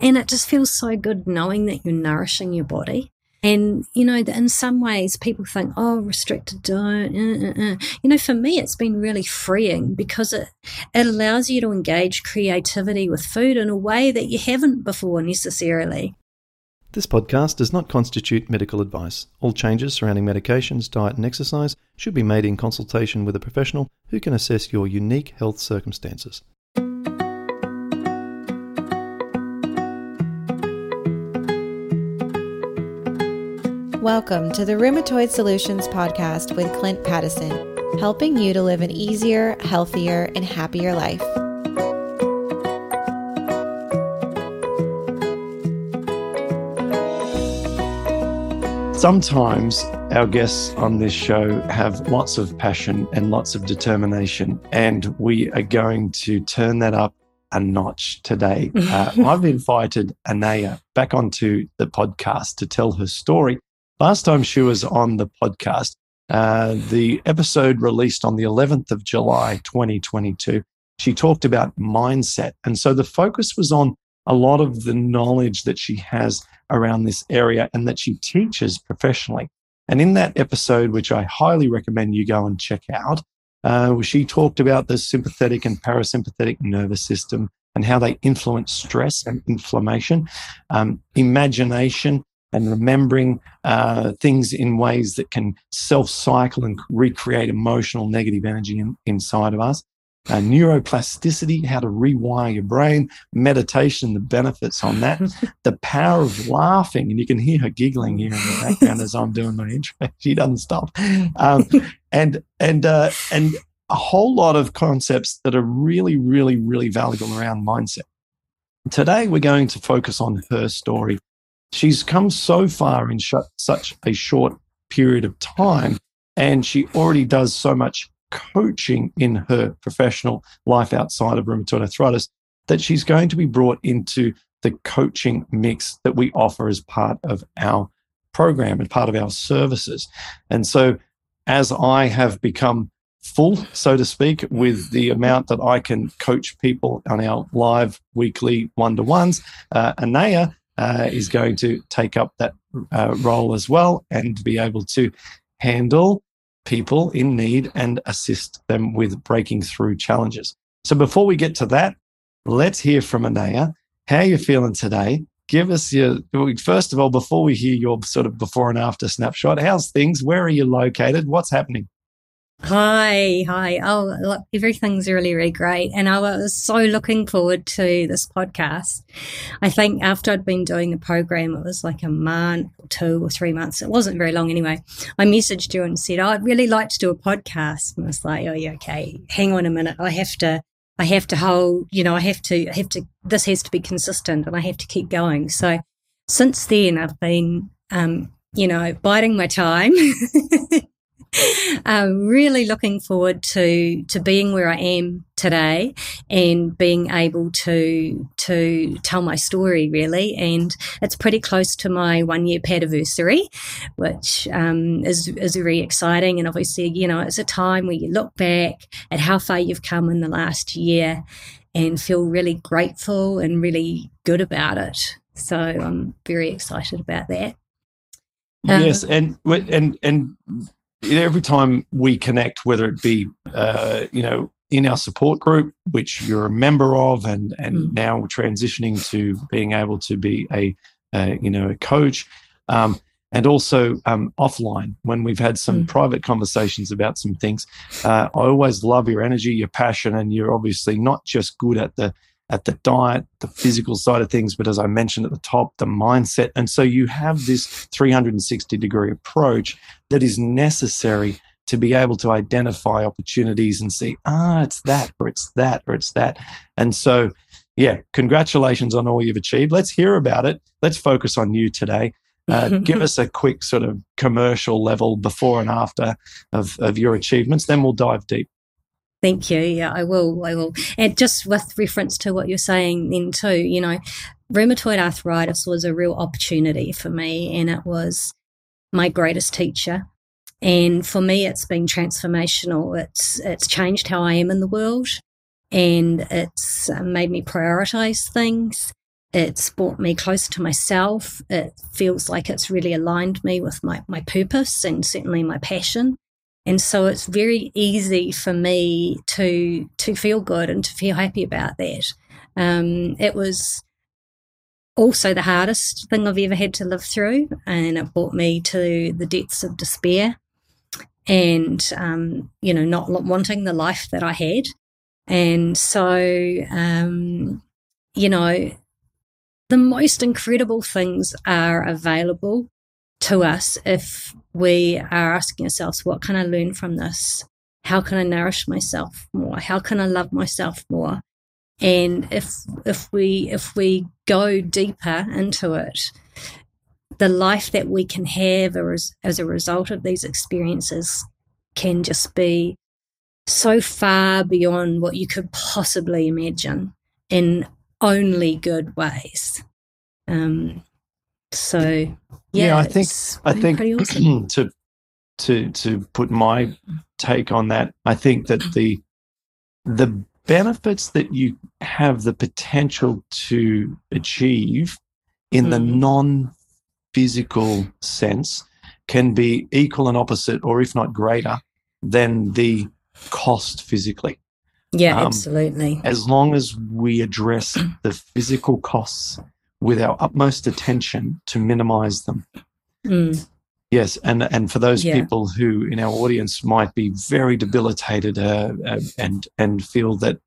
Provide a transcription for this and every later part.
And it just feels so good knowing that you're nourishing your body. And, you know, in some ways people think, oh, restricted diet. Uh, uh, uh. You know, for me, it's been really freeing because it, it allows you to engage creativity with food in a way that you haven't before necessarily. This podcast does not constitute medical advice. All changes surrounding medications, diet, and exercise should be made in consultation with a professional who can assess your unique health circumstances. Welcome to the Rheumatoid Solutions Podcast with Clint Paddison, helping you to live an easier, healthier, and happier life. Sometimes our guests on this show have lots of passion and lots of determination, and we are going to turn that up a notch today. Uh, I've invited Anaya back onto the podcast to tell her story Last time she was on the podcast, uh, the episode released on the 11th of July, 2022, she talked about mindset. And so the focus was on a lot of the knowledge that she has around this area and that she teaches professionally. And in that episode, which I highly recommend you go and check out, uh, she talked about the sympathetic and parasympathetic nervous system and how they influence stress and inflammation, um, imagination, and remembering uh, things in ways that can self cycle and recreate emotional negative energy in, inside of us. Uh, neuroplasticity, how to rewire your brain, meditation, the benefits on that, the power of laughing. And you can hear her giggling here in the background as I'm doing my intro. She doesn't stop. Um, and, and, uh, and a whole lot of concepts that are really, really, really valuable around mindset. Today, we're going to focus on her story she's come so far in sh- such a short period of time, and she already does so much coaching in her professional life outside of rheumatoid arthritis that she's going to be brought into the coaching mix that we offer as part of our program and part of our services. And so, as I have become full, so to speak, with the amount that I can coach people on our live weekly one to ones, uh, Anaya uh, is going to take up that uh, role as well and be able to handle people in need and assist them with breaking through challenges. So before we get to that, let's hear from Anaya. How you feeling today? Give us your, first of all, before we hear your sort of before and after snapshot, how's things? Where are you located? What's happening? Hi, hi. Oh, look, everything's really, really great. And I was so looking forward to this podcast. I think after I'd been doing the program, it was like a month two or three months. It wasn't very long anyway. I messaged you and said, oh, I'd really like to do a podcast. And I was like, oh, yeah, okay. Hang on a minute. I have to, I have to hold, you know, I have to, I have to, this has to be consistent and I have to keep going. So since then, I've been, um, you know, biding my time. um, really looking forward to to being where I am today and being able to to tell my story really. And it's pretty close to my one year anniversary, which um, is is very exciting. And obviously, you know, it's a time where you look back at how far you've come in the last year and feel really grateful and really good about it. So I'm very excited about that. Um, yes, and and and every time we connect, whether it be uh, you know in our support group, which you're a member of, and and mm. now transitioning to being able to be a uh, you know a coach, um, and also um, offline when we've had some mm. private conversations about some things. Uh, I always love your energy, your passion, and you're obviously not just good at the at the diet, the physical side of things, but as I mentioned at the top, the mindset. And so you have this 360 degree approach that is necessary to be able to identify opportunities and see, ah, it's that, or it's that, or it's that. And so, yeah, congratulations on all you've achieved. Let's hear about it. Let's focus on you today. Uh, give us a quick sort of commercial level before and after of, of your achievements. Then we'll dive deep. Thank you. Yeah, I will. I will. And just with reference to what you're saying then too, you know, rheumatoid arthritis was a real opportunity for me and it was my greatest teacher. And for me, it's been transformational. It's, it's changed how I am in the world and it's uh, made me prioritize things. it's brought me closer to myself. It feels like it's really aligned me with my, my purpose and certainly my passion. And so it's very easy for me to to feel good and to feel happy about that. Um, it was also the hardest thing I've ever had to live through, and it brought me to the depths of despair and um, you know not wanting the life that I had. And so, um, you know, the most incredible things are available to us if we are asking ourselves, what can I learn from this? How can I nourish myself more? How can I love myself more? And if if we if we go deeper into it, the life that we can have as, as a result of these experiences can just be so far beyond what you could possibly imagine in only good ways. Um, so yeah, yeah I think I think awesome. to to to put my take on that, I think that the the benefits that you have the potential to achieve in mm. the non physical sense can be equal and opposite, or if not greater, than the cost physically. Yeah, um, absolutely. As long as we address the physical costs with our utmost attention to minimize them. Mm. Yes, and and for those yeah. people who in our audience might be very debilitated uh, uh, and and feel that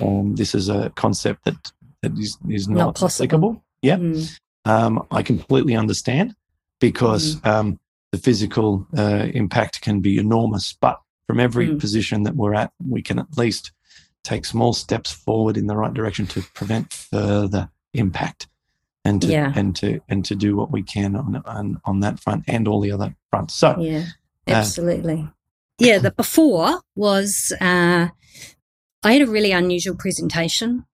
um, this is a concept that that is is not, not applicable. Yeah, mm. um, I completely understand because mm. um, the physical uh, impact can be enormous, but from every mm. position that we're at, we can at least take small steps forward in the right direction to prevent further impact and to yeah. and to and to do what we can on on, on that front and all the other fronts. So yeah, uh, absolutely. Uh, yeah, the before was uh, I had a really unusual presentation.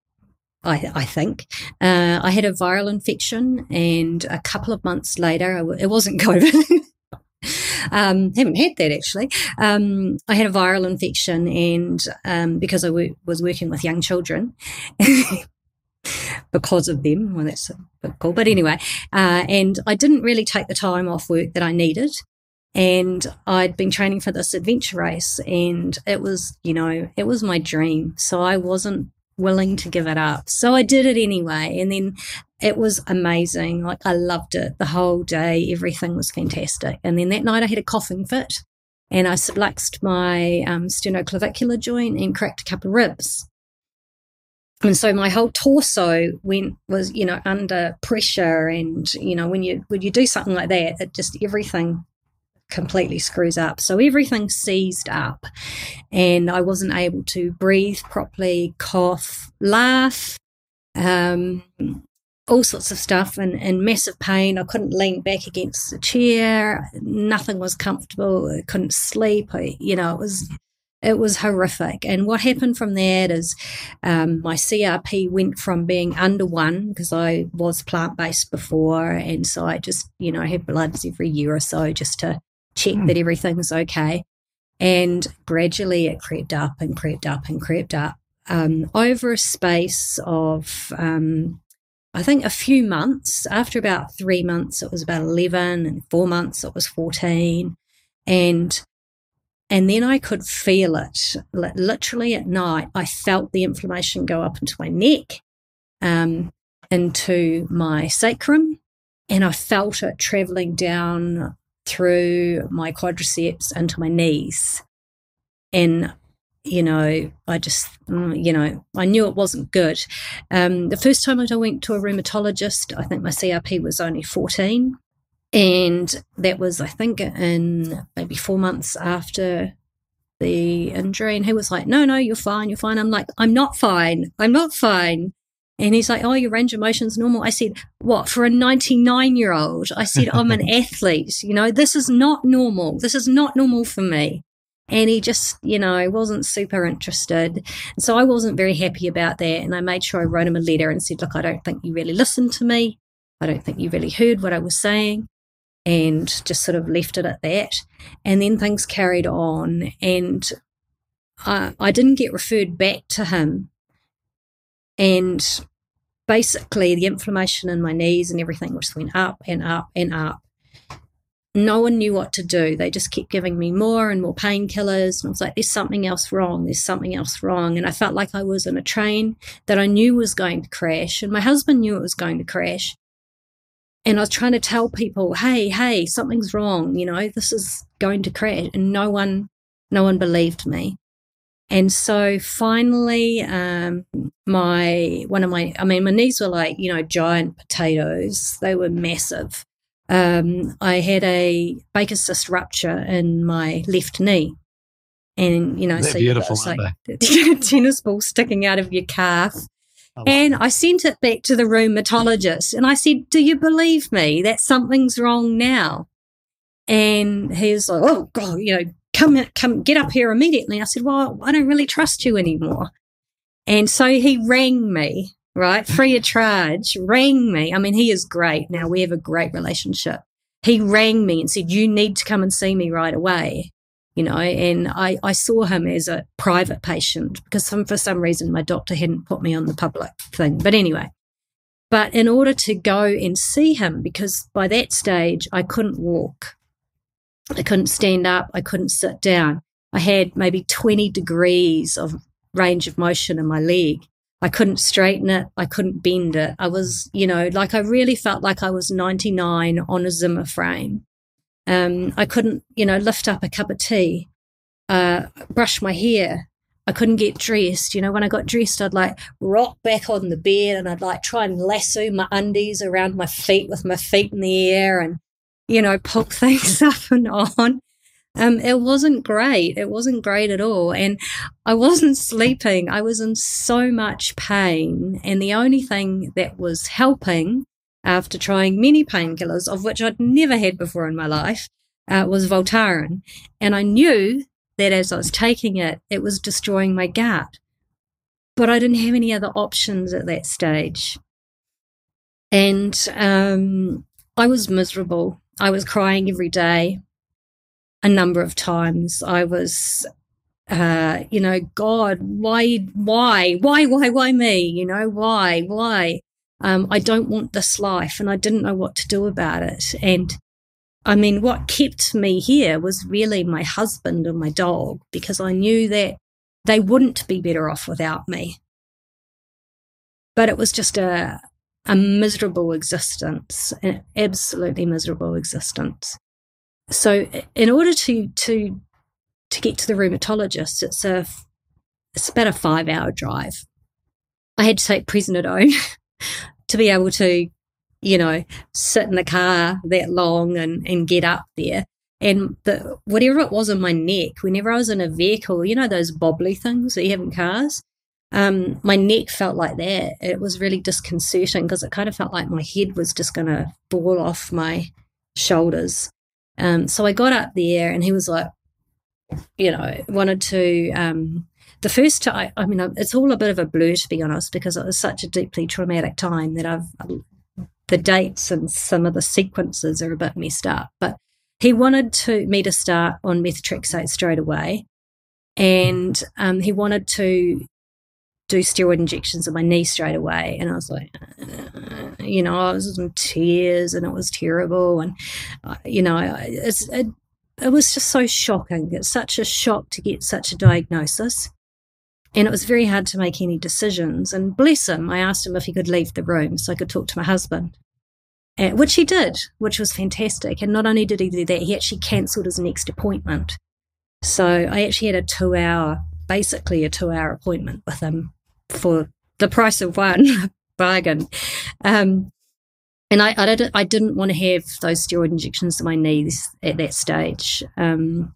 I, I think uh, I had a viral infection, and a couple of months later, it wasn't COVID. um, haven't had that actually. Um, I had a viral infection, and um, because I w- was working with young children, because of them, well, that's a bit cool. But anyway, uh, and I didn't really take the time off work that I needed. And I'd been training for this adventure race, and it was, you know, it was my dream. So I wasn't willing to give it up. So I did it anyway. And then it was amazing. Like I loved it the whole day. Everything was fantastic. And then that night I had a coughing fit and I subluxed my um, sternoclavicular joint and cracked a couple of ribs. And so my whole torso went was, you know, under pressure. And, you know, when you when you do something like that, it just everything completely screws up. So everything seized up and I wasn't able to breathe properly, cough, laugh, um, all sorts of stuff and, and massive pain. I couldn't lean back against the chair. Nothing was comfortable. I couldn't sleep. I, you know, it was it was horrific. And what happened from that is um, my CRP went from being under one because I was plant based before, and so I just you know have bloods every year or so just to check mm. that everything's okay. And gradually it crept up and crept up and crept up um, over a space of, um, I think, a few months. After about three months, it was about 11, and four months, it was 14. And and then I could feel it literally at night. I felt the inflammation go up into my neck, um, into my sacrum, and I felt it traveling down through my quadriceps into my knees. And, you know, I just, mm, you know, I knew it wasn't good. Um, the first time I went to a rheumatologist, I think my CRP was only 14. And that was, I think, in maybe four months after the injury. And he was like, no, no, you're fine, you're fine. I'm like, I'm not fine. I'm not fine. And he's like, Oh, your range of motion's normal. I said, What, for a 99 year old? I said, I'm an athlete. You know, this is not normal. This is not normal for me. And he just, you know, wasn't super interested. So I wasn't very happy about that. And I made sure I wrote him a letter and said, Look, I don't think you really listened to me. I don't think you really heard what I was saying. And just sort of left it at that. And then things carried on. And I, I didn't get referred back to him and basically the inflammation in my knees and everything just went up and up and up. No one knew what to do. They just kept giving me more and more painkillers. And I was like, there's something else wrong. There's something else wrong. And I felt like I was in a train that I knew was going to crash. And my husband knew it was going to crash. And I was trying to tell people, hey, hey, something's wrong. You know, this is going to crash. And no one, no one believed me. And so finally, um, my one of my, I mean, my knees were like you know giant potatoes. They were massive. Um, I had a Baker's cyst rupture in my left knee, and you know, They're so beautiful, you've got aren't this, like tennis ball sticking out of your calf. Oh, And I sent it back to the rheumatologist, and I said, "Do you believe me that something's wrong now?" And he was like, "Oh God, you know, come come get up here immediately." I said, "Well, I don't really trust you anymore." And so he rang me, right, free of charge, rang me. I mean, he is great. Now we have a great relationship. He rang me and said, "You need to come and see me right away." You know, and I, I saw him as a private patient because some, for some reason my doctor hadn't put me on the public thing. But anyway, but in order to go and see him, because by that stage I couldn't walk, I couldn't stand up, I couldn't sit down. I had maybe 20 degrees of range of motion in my leg. I couldn't straighten it, I couldn't bend it. I was, you know, like I really felt like I was 99 on a Zimmer frame. Um, I couldn't, you know, lift up a cup of tea, uh, brush my hair. I couldn't get dressed. You know, when I got dressed, I'd like rock back on the bed and I'd like try and lasso my undies around my feet with my feet in the air and, you know, poke things up and on. Um, it wasn't great. It wasn't great at all. And I wasn't sleeping. I was in so much pain. And the only thing that was helping after trying many painkillers, of which I'd never had before in my life, uh, was Voltaren. And I knew that as I was taking it, it was destroying my gut. But I didn't have any other options at that stage. And um, I was miserable. I was crying every day a number of times. I was, uh, you know, God, why, why, why, why, why me? You know, why, why? Um, I don't want this life, and I didn't know what to do about it. And I mean, what kept me here was really my husband and my dog because I knew that they wouldn't be better off without me. But it was just a, a miserable existence, an absolutely miserable existence. So, in order to to to get to the rheumatologist, it's a it's about a five hour drive. I had to take prednisone to be able to, you know, sit in the car that long and, and get up there. And the, whatever it was in my neck, whenever I was in a vehicle, you know, those bobbly things that you have in cars, um, my neck felt like that. It was really disconcerting because it kind of felt like my head was just going to fall off my shoulders. Um, so I got up there and he was like, you know, wanted to um, the first time, I mean, it's all a bit of a blur to be honest, because it was such a deeply traumatic time that I've the dates and some of the sequences are a bit messed up. But he wanted to me to start on methotrexate straight away, and um, he wanted to do steroid injections in my knee straight away. And I was like, uh, you know, I was in tears and it was terrible. And, uh, you know, it, it was just so shocking. It's such a shock to get such a diagnosis. And it was very hard to make any decisions. And bless him, I asked him if he could leave the room so I could talk to my husband, and, which he did, which was fantastic. And not only did he do that, he actually cancelled his next appointment. So I actually had a two hour, basically a two hour appointment with him for the price of one bargain. Um, and I, I, didn't, I didn't want to have those steroid injections to my knees at that stage. Um,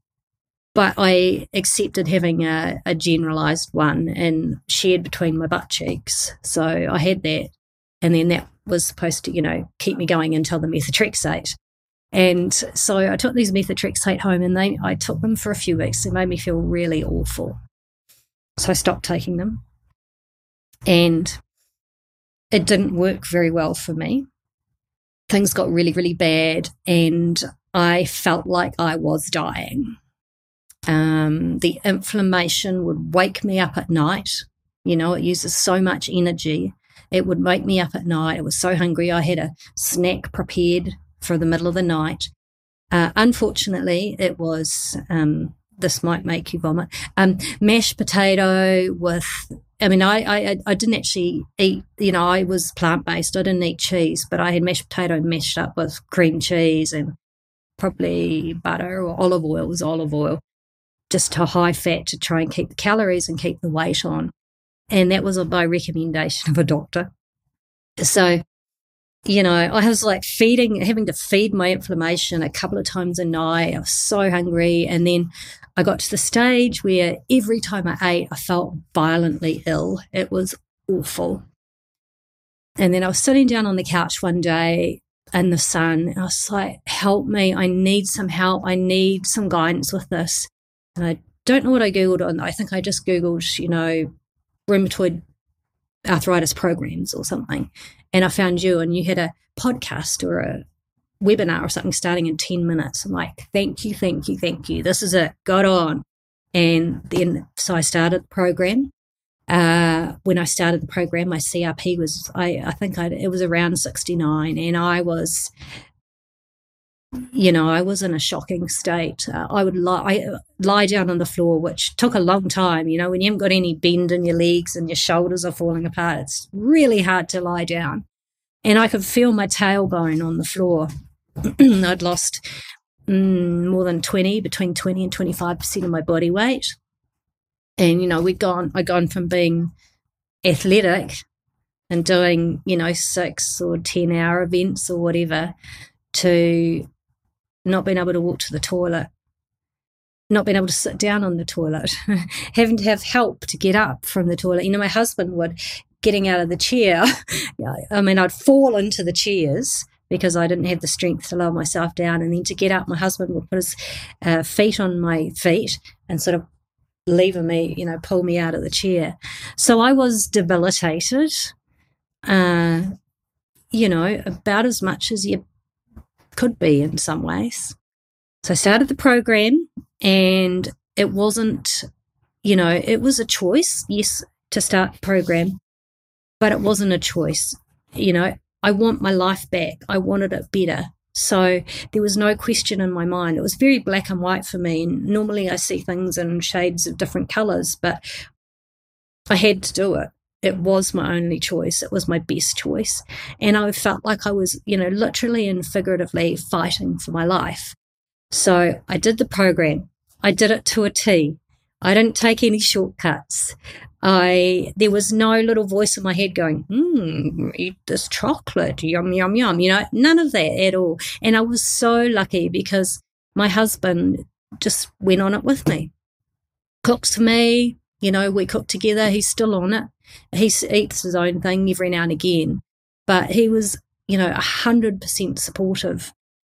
but I accepted having a, a generalized one and shared between my butt cheeks. So I had that. And then that was supposed to, you know, keep me going until the methotrexate. And so I took these methotrexate home and they I took them for a few weeks. It made me feel really awful. So I stopped taking them. And it didn't work very well for me. Things got really, really bad and I felt like I was dying. Um, the inflammation would wake me up at night. You know, it uses so much energy It would wake me up at night. I was so hungry. I had a snack prepared for the middle of the night. Uh, unfortunately, it was, um, this might make you vomit, um, mashed potato with, I mean, I, I, I didn't actually eat, you know, I was plant based. I didn't eat cheese, but I had mashed potato mashed up with cream cheese and probably butter or olive oil it was olive oil, just to high fat to try and keep the calories and keep the weight on. And that was by recommendation of a doctor. So, you know, I was like feeding, having to feed my inflammation a couple of times a night. I was so hungry. And then I got to the stage where every time I ate, I felt violently ill. It was awful. And then I was sitting down on the couch one day in the sun. And I was like, help me. I need some help. I need some guidance with this. And I don't know what I Googled on. I think I just Googled, you know, rheumatoid arthritis programs or something. And I found you and you had a podcast or a webinar or something starting in 10 minutes. I'm like, thank you, thank you, thank you. This is it. Got on. And then, so I started the program. Uh, when I started the program, my CRP was, I, I think i it was around 69, and I was, you know, I was in a shocking state. Uh, I would lie, I, lie down on the floor, which took a long time. You know, when you haven't got any bend in your legs and your shoulders are falling apart, it's really hard to lie down. And I could feel my tailbone on the floor. I'd lost mm, more than 20, between 20 and 25% of my body weight and you know we'd gone i'd gone from being athletic and doing you know six or ten hour events or whatever to not being able to walk to the toilet not being able to sit down on the toilet having to have help to get up from the toilet you know my husband would getting out of the chair i mean i'd fall into the chairs because I didn't have the strength to lower myself down. And then to get up, my husband would put his uh, feet on my feet and sort of lever me, you know, pull me out of the chair. So I was debilitated, uh, you know, about as much as you could be in some ways. So I started the program and it wasn't, you know, it was a choice, yes, to start the program, but it wasn't a choice. You know, I want my life back. I wanted it better. So there was no question in my mind. It was very black and white for me. And normally I see things in shades of different colors, but I had to do it. It was my only choice. It was my best choice. And I felt like I was, you know, literally and figuratively fighting for my life. So I did the program. I did it to a T. I didn't take any shortcuts. I there was no little voice in my head going, "Hmm, eat this chocolate, yum yum yum." You know, none of that at all. And I was so lucky because my husband just went on it with me. Cooks for me, you know, we cook together. He's still on it. He eats his own thing every now and again, but he was, you know, a hundred percent supportive.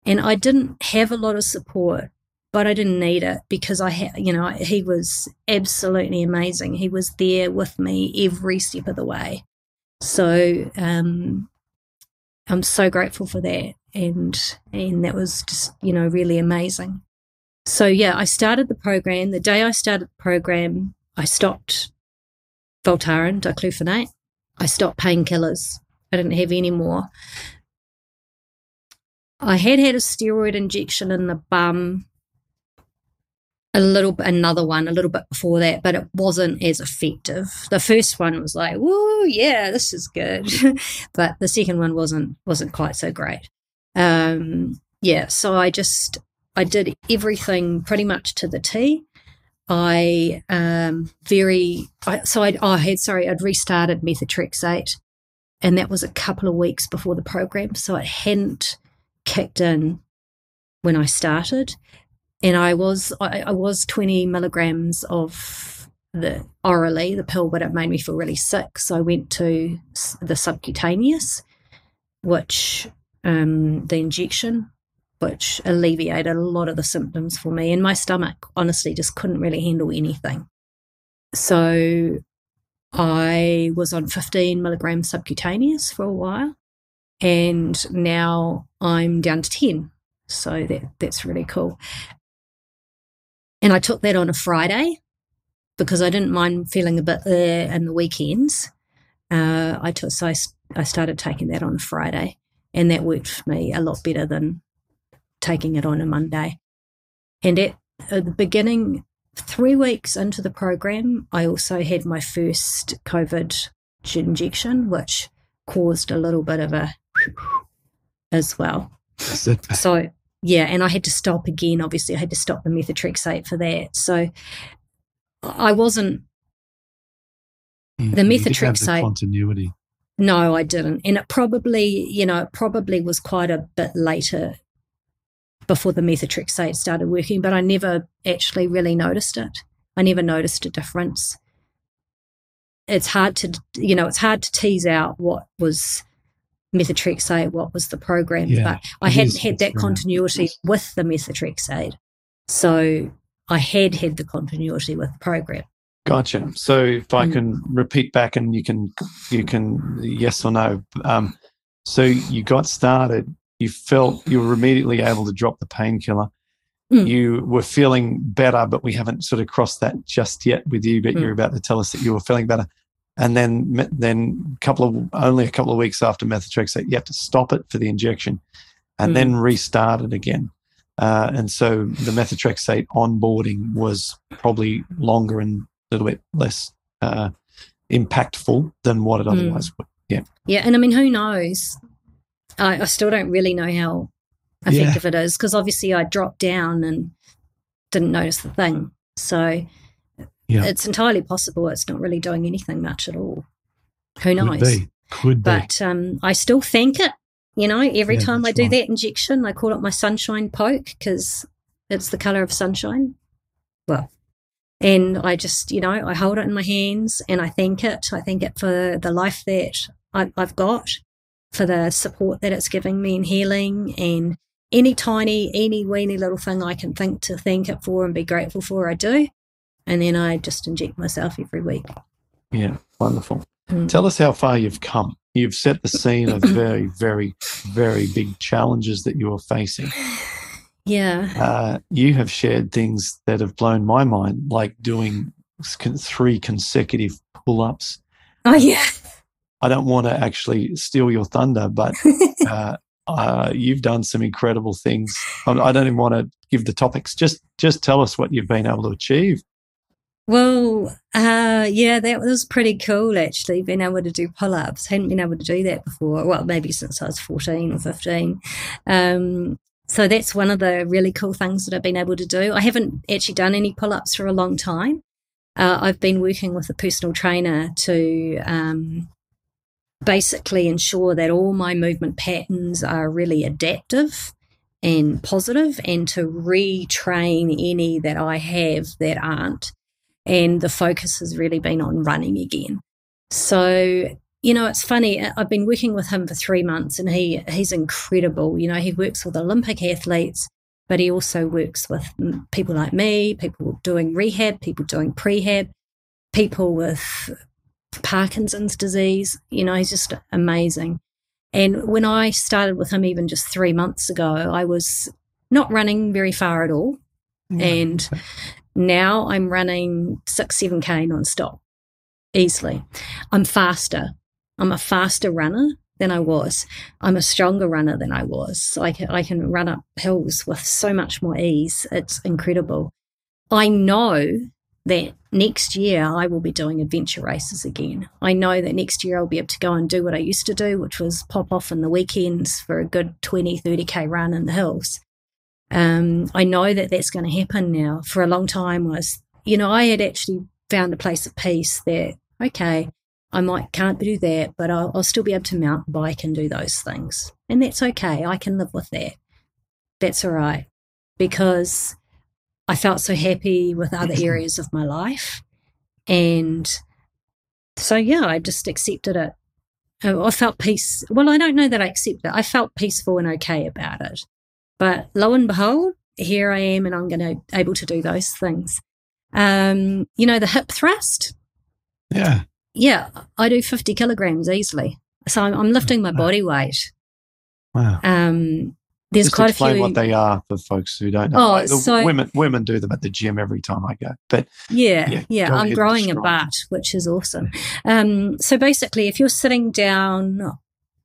And I didn't have a lot of support but I didn't need it because I had, you know, he was absolutely amazing. He was there with me every step of the way. So um, I'm so grateful for that, and and that was just you know really amazing. So yeah, I started the program. The day I started the program, I stopped Voltaren, diclofenac. I stopped painkillers. I didn't have any more. I had had a steroid injection in the bum a little another one a little bit before that, but it wasn't as effective. The first one was like, "Whoa, yeah, this is good," but the second one wasn't wasn't quite so great. Um, yeah, so I just I did everything pretty much to the T. I um, very I, so I, oh, had sorry I'd restarted methotrexate, and that was a couple of weeks before the program, so it hadn't kicked in when I started and I was I, I was 20 milligrams of the orally the pill, but it made me feel really sick. So I went to the subcutaneous, which um, the injection, which alleviated a lot of the symptoms for me. And my stomach honestly just couldn't really handle anything. So I was on 15 milligrams subcutaneous for a while, and now I'm down to 10. So that that's really cool. And I took that on a Friday because I didn't mind feeling a bit there in the weekends. Uh, I took so I, I started taking that on Friday, and that worked for me a lot better than taking it on a Monday. And at, at the beginning, three weeks into the program, I also had my first COVID injection, which caused a little bit of a as well. So yeah, and I had to stop again. Obviously, I had to stop the methotrexate for that. So I wasn't mm, You- The methotrexate- continuity. No, I didn't. And it probably, you know, it probably was quite a bit later before the methotrexate started working, but I never actually really noticed it. I never noticed a difference. It's hard to, you know, it's hard to tease out what was methotrexate, what was the program, Yeah, but I hadn't is. had that very- continuity with the methotrexate. So I had had the continuity with the program. Gotcha. So if I Mm. can repeat back and you can you can yes or no. Um, so you got started. You felt you were immediately able to drop the painkiller. Mm. You were feeling better, but we haven't sort of crossed that just yet with you. But Mm. you're about to tell us that you were feeling better, and then then a couple of only a couple of weeks after methotrexate, you have to stop it for the injection, and Mm. then restart it again. Uh, and so the methotrexate onboarding was probably longer and a little bit less uh, impactful than what it Mm. otherwise would. Yeah. Yeah, and I mean, who knows? I, I still don't really know how Yeah. effective it is because obviously I dropped down and didn't notice the thing. So Yeah. it's entirely possible it's not really doing anything much at all. Who Could knows? be. Could be. But um, I still thank it. You know, every Yeah, time I do right. that injection, I call it my sunshine poke because it's the color of sunshine. Well, and I just, you know, I hold it in my hands and I thank it. I thank it for the life that I, I've got, for the support that it's giving me in healing, and any tiny, any weeny little thing I can think to thank it for and be grateful for, I do. And then I just inject myself every week. Yeah. Wonderful. Mm. Tell us how far you've come. You've set the scene of very, very, very big challenges that you are facing. Yeah. Uh, you have shared things that have blown my mind, like doing three consecutive pull ups. Oh, yeah. I don't want to actually steal your thunder, but uh, uh, you've done some incredible things. I I don't even want to give the topics. Just, just tell us what you've been able to achieve. Well, uh, yeah, that was pretty cool actually, being able to do pull ups. Hadn't been able to do that before. Well, maybe since I was 14 or 15. Um, so that's one of the really cool things that I've been able to do. I haven't actually done any pull ups for a long time. Uh, I've been working with a personal trainer to um, basically ensure that all my movement patterns are really adaptive and positive and to retrain any that I have that aren't and the focus has really been on running again. So, you know, it's funny. I've been working with him for three months, and he he's incredible. You know, he works with Olympic athletes, but he also works with people like me, people doing rehab, people doing prehab, people with Parkinson's disease. You know, he's just amazing. And when I started with him, even just three months ago, I was not running very far at all, and now I'm running six, seven K nonstop easily. I'm faster. I'm a faster runner than I was. I'm a stronger runner than I was. I can, I can run up hills with so much more ease. It's incredible. I know that next year I will be doing adventure races again. I know that next year I'll be able to go and do what I used to do, which was pop off in the weekends for a good 20, 30K run in the hills um, I know that that's going to happen now. For a long time, was you know I had actually found a place of peace that okay, I might can't do that, but I'll, I'll still be able to mountain bike and do those things, and that's okay. I can live with that. That's all right because I felt so happy with other areas of my life, and so yeah, I just accepted it. I felt peace. Well, I don't know that I accepted it. I felt peaceful and okay about it. But lo and behold, here I am, and I'm going to able to do those things. Um, you know, the hip thrust. yeah. Yeah, I do 50 kilograms easily. So I'm, I'm lifting my body weight. Wow. Um, there's Just quite a explain few. what they are for folks who don't know. Oh, Like, so- women women do them at the gym every time I go. But Yeah, Yeah, yeah. I'm growing a butt, which is awesome. Um, so basically, if you're sitting down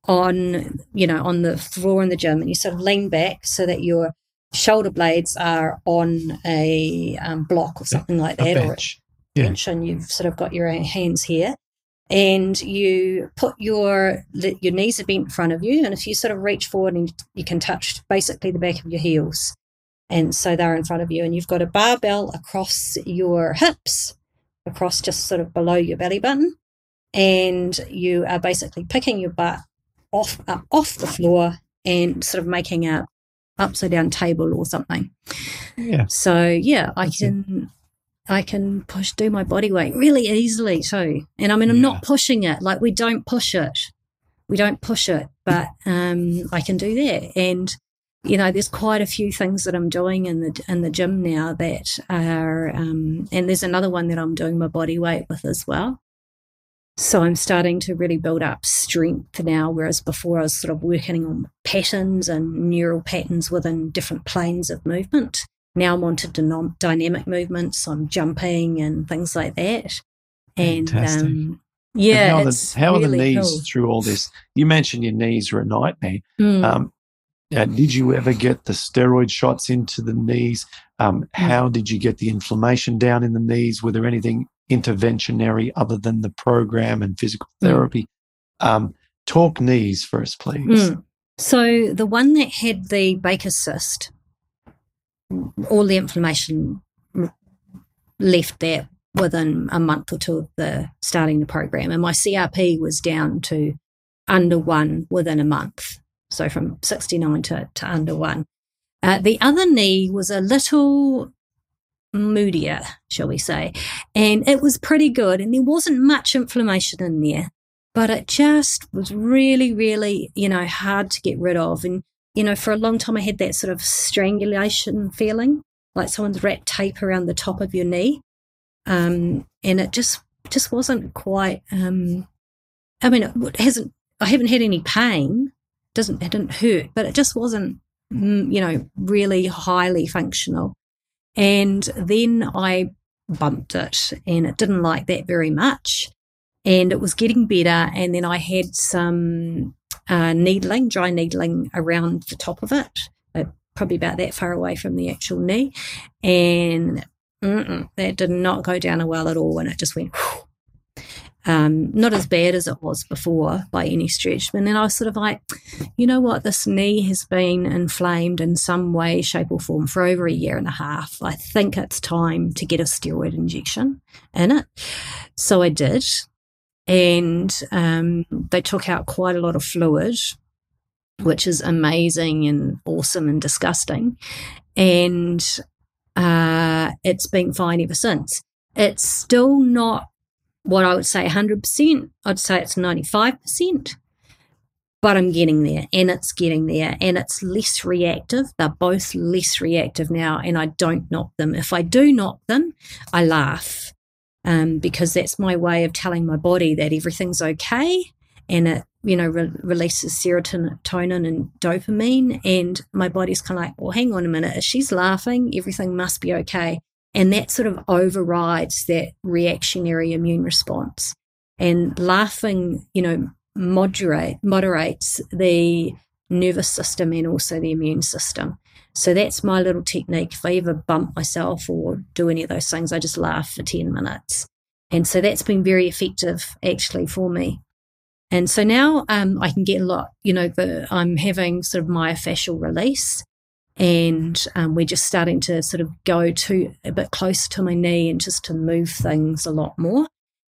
on, you know, on the floor in the gym and you sort of lean back so that your shoulder blades are on a um, block or something like A that, or bench. a Yeah. bench, and you've sort of got your hands here. And you put your your knees are bent in front of you, and if you sort of reach forward and you can touch basically the back of your heels, and so they're in front of you, and you've got a barbell across your hips, across just sort of below your belly button, and you are basically picking your butt off up off the floor and sort of making a upside down table or something. Yeah. So yeah, I That's it. I can push do my body weight really easily too. And I mean I'm Yeah. not pushing it. Like we don't push it. We don't push it, but um I can do that. And you know, there's quite a few things that I'm doing in the in the gym now that are um and there's another one that I'm doing my body weight with as well. So I'm starting to really build up strength now, whereas before I was sort of working on patterns and neural patterns within different planes of movement. Now I'm onto dyno- dynamic movements. So I'm jumping and things like that. And um, yeah, and how, the, how are the knees cool. through all this? You mentioned your knees were a nightmare. Mm. Um, uh, did you ever get the steroid shots into the knees? Um, Hmm. how did you get the inflammation down in the knees? Were there anything interventionary other than the program and physical Hmm. therapy? Um, talk knees first, please. Mm. So the one that had the Baker's cyst, all the inflammation left there within a month or two of the starting the program, and my CRP was down to under one within a month. So from sixty nine to, to under one. Uh, the other knee was a little moodier, shall we say, and it was pretty good, and there wasn't much inflammation in there but it just was really, really, you know, hard to get rid of. And, you know, for a long time I had that sort of strangulation feeling, like someone's wrapped tape around the top of your knee. Um, and it just just wasn't quite um I mean it hasn't I haven't had any pain. Doesn't it didn't hurt, but it just wasn't mm, you know, really highly functional. And then I bumped it and it didn't like that very much and it was getting better. And then I had some uh, needling, dry needling around the top of it, uh, probably about that far away from the actual knee. And that did not go down a well at all. And it just went, um, not as bad as it was before by any stretch. And then I was sort of like, you know what? This knee has been inflamed in some way, shape, or form for over a year and a half. I think it's time to get a steroid injection in it. So I did and um, they took out quite a lot of fluid, which is amazing and awesome and disgusting. And uh, it's been fine ever since. It's still not what I would say 100%. I'd say it's 95%, but I'm getting there and it's getting there and it's less reactive. They're both less reactive now, and I don't knock them. If I do knock them, I laugh um, because that's my way of telling my body that everything's okay and it you know re- releases serotonin and dopamine. And my body's kind of like well hang on a minute. If she's laughing everything must be okay. And that sort of overrides that reactionary immune response. And laughing you know moderate moderates the nervous system and also the immune system so that's my little technique. If I ever bump myself or do any of those things, I just laugh for 10 minutes. And so that's been very effective actually for me. And so now um, I can get a lot, you know, the, I'm having sort of myofascial release and um, we're just starting to sort of go to a bit closer to my knee and just to move things a lot more.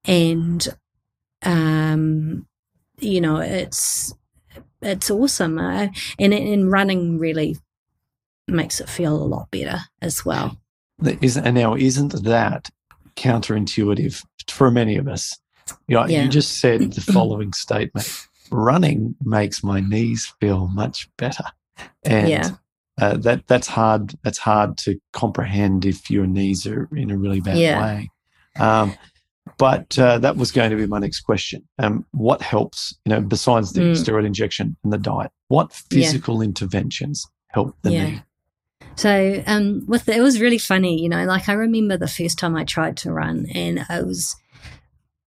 And, um, you know, it's, it's awesome. Uh, and, in running really makes it feel a lot better as well. And now, isn't that counterintuitive for many of us? You, know, Yeah. you just said the following statement running makes my knees feel much better. And Yeah. uh, that that's hard. That's hard to comprehend if your knees are in a really bad Yeah. way. Um, but uh, that was going to be my next question. Um, what helps, you know, besides the Mm. steroid injection and the diet? What Yeah. physical interventions help the Yeah. knee? So um, with the, it was really funny, you know. Like I remember the first time I tried to run, and I was,